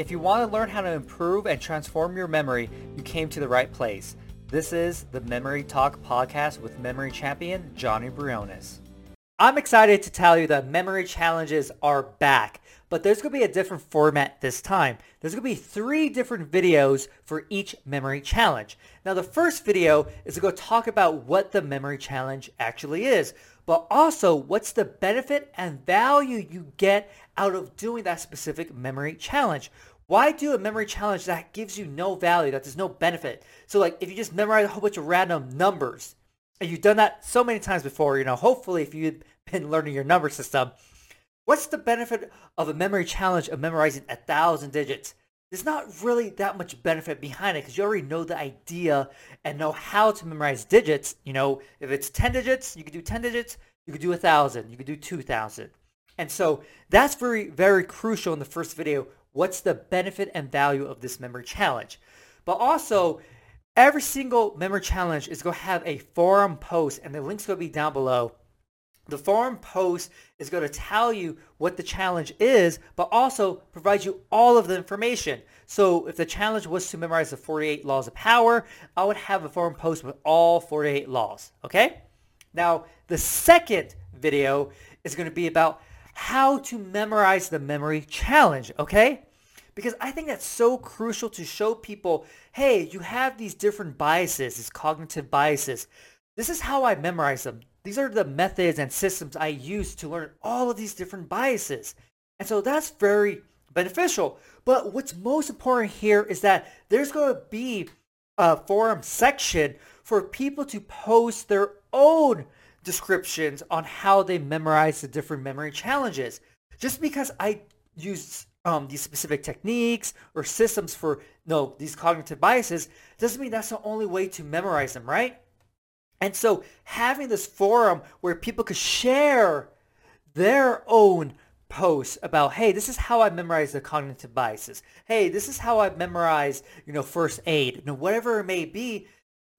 If you want to learn how to improve and transform your memory, you came to the right place. This is the Memory Talk podcast with memory champion Johnny Briones. I'm excited to tell you that memory challenges are back, but there's going to be a different format this time. There's going to be three different videos for each memory challenge. Now the first video is to go talk about what the memory challenge actually is, but also what's the benefit and value you get out of doing that specific memory challenge. Why do a memory challenge that gives you no value, that there's no benefit? So like if you just memorize a whole bunch of random numbers, and you've done that so many times before, you know, hopefully if you've been learning your number system, what's the benefit of a memory challenge of memorizing a thousand digits? There's not really that much benefit behind it because you already know the idea and know how to memorize digits. You know, if it's 10 digits, you can do 10 digits, you could do a thousand, you could do 2,000. And so that's very, very crucial in the first video what's the benefit and value of this memory challenge. But also, every single memory challenge is going to have a forum post, and the link's going to be down below. The forum post is going to tell you what the challenge is, but also provide you all of the information. So if the challenge was to memorize the 48 laws of power, I would have a forum post with all 48 laws, okay? Now, the second video is going to be about how to memorize the memory challenge, okay? Because I think that's so crucial to show people, hey, you have these different biases, these cognitive biases. This is how I memorize them. These are the methods and systems I use to learn all of these different biases. And so that's very beneficial. But what's most important here is that there's going to be a forum section for people to post their own descriptions on how they memorize the different memory challenges. Just because I use um, these specific techniques or systems for you no these cognitive biases doesn't mean that's the only way to memorize them, right? And so having this forum where people could share their own posts about, hey, this is how I memorize the cognitive biases. Hey, this is how I memorize, you know, first aid, you know, whatever it may be,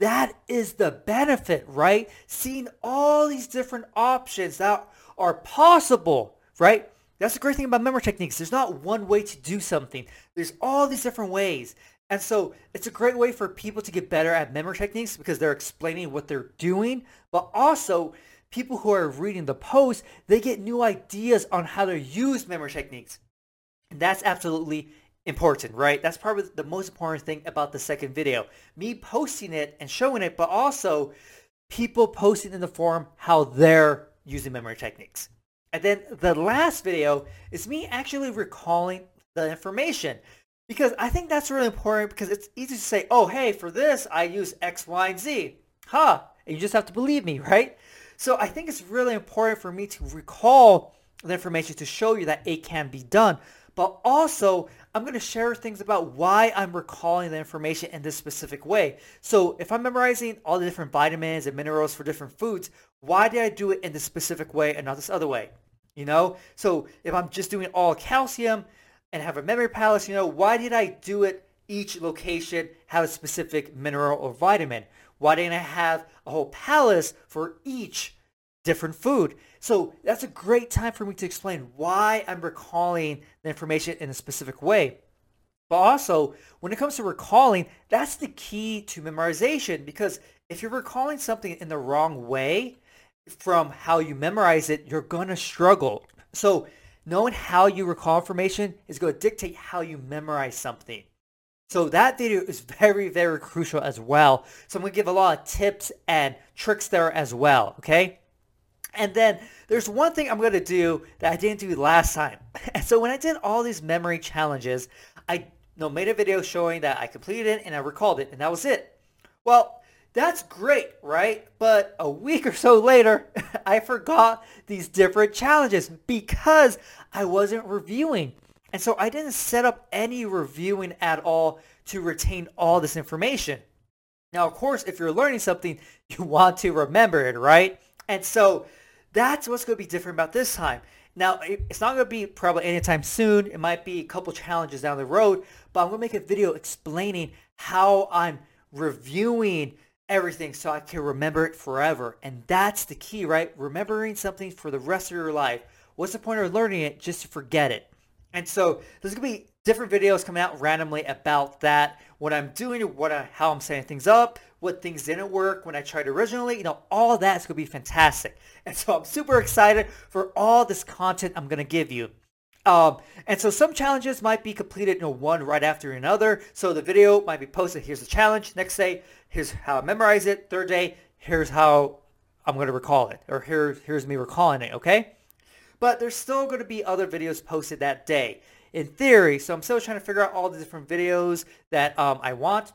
that is the benefit, right? Seeing all these different options that are possible, right? That's the great thing about memory techniques. There's not one way to do something. There's all these different ways. And so it's a great way for people to get better at memory techniques because they're explaining what they're doing, but also people who are reading the post, they get new ideas on how to use memory techniques. And that's absolutely important, right? That's probably the most important thing about the second video. Me posting it and showing it, but also people posting in the forum how they're using memory techniques. And then the last video is me actually recalling the information because I think that's really important because it's easy to say, oh, hey, for this, I use X, Y, and Z. Huh. And you just have to believe me, right? So I think it's really important for me to recall the information to show you that it can be done. But also, I'm going to share things about why I'm recalling the information in this specific way. So if I'm memorizing all the different vitamins and minerals for different foods, why did I do it in this specific way and not this other way? You know, so if I'm just doing all calcium and have a memory palace, you know, why did I do it each location have a specific mineral or vitamin? Why didn't I have a whole palace for each different food? So that's a great time for me to explain why I'm recalling the information in a specific way. But also, when it comes to recalling, that's the key to memorization because if you're recalling something in the wrong way, from how you memorize it, you're going to struggle. So knowing how you recall information is going to dictate how you memorize something. So that video is very, very crucial as well. So I'm going to give a lot of tips and tricks there as well, okay? And then there's one thing I'm going to do that I didn't do last time. And so when I did all these memory challenges, I you know, made a video showing that I completed it and I recalled it, and that was it. Well, that's great, right? But a week or so later, I forgot these different challenges because I wasn't reviewing. And so I didn't set up any reviewing at all to retain all this information. Now, of course, if you're learning something, you want to remember it, right? And so that's what's going to be different about this time. Now, it's not going to be probably anytime soon. It might be a couple challenges down the road, but I'm going to make a video explaining how I'm reviewing everything so I can remember it forever. And that's the key, right? Remembering something for the rest of your life. What's the point of learning it just to forget it? And so there's going to be different videos coming out randomly about that, what I'm doing, what I, how I'm setting things up, what things didn't work when I tried originally, you know, all that's going to be fantastic. And so I'm super excited for all this content I'm going to give you. Um, and so some challenges might be completed, you know, one right after another. So the video might be posted, here's the challenge. Next day, here's how I memorize it. Third day, here's how I'm going to recall it. Or here, here's me recalling it, okay? But there's still going to be other videos posted that day in theory. So I'm still trying to figure out all the different videos that um, I want.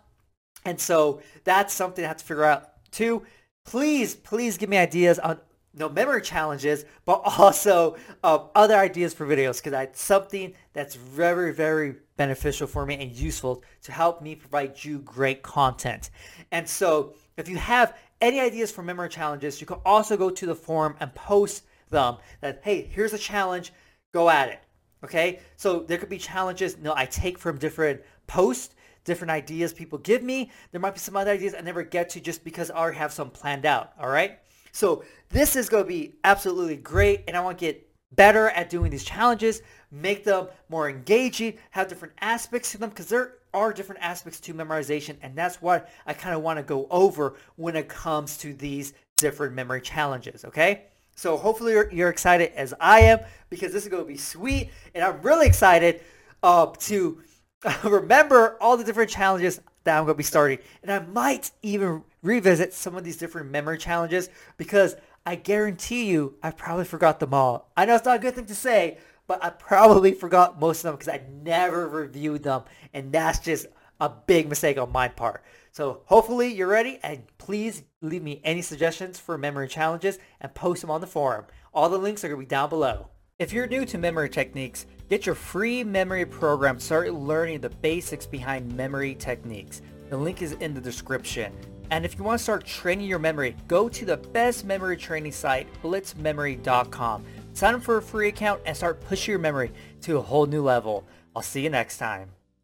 And so that's something I have to figure out too. Please, please give me ideas on no memory challenges, but also um, other ideas for videos because it's something that's very, very beneficial for me and useful to help me provide you great content. And so if you have any ideas for memory challenges, you can also go to the forum and post them that, hey, here's a challenge, go at it. Okay, so there could be challenges know, I take from different posts, different ideas people give me. There might be some other ideas I never get to just because I already have some planned out. All right, so this is going to be absolutely great, and I want to get better at doing these challenges, make them more engaging, have different aspects to them because there are different aspects to memorization, and that's what I kind of want to go over when it comes to these different memory challenges. Okay. So hopefully you're, you're, excited as I am because this is going to be sweet. And I'm really excited uh, to remember all the different challenges that I'm going to be starting. And I might even revisit some of these different memory challenges because I guarantee you I probably forgot them all. I know it's not a good thing to say, but I probably forgot most of them because I never reviewed them. And that's just a big mistake on my part. So hopefully you're ready and please leave me any suggestions for memory challenges and post them on the forum. All the links are going to be down below. If you're new to memory techniques, get your free memory program start learning the basics behind memory techniques. The link is in the description. And if you want to start training your memory, go to the best memory training site, blitzmemory.com. Sign up for a free account and start pushing your memory to a whole new level. I'll see you next time.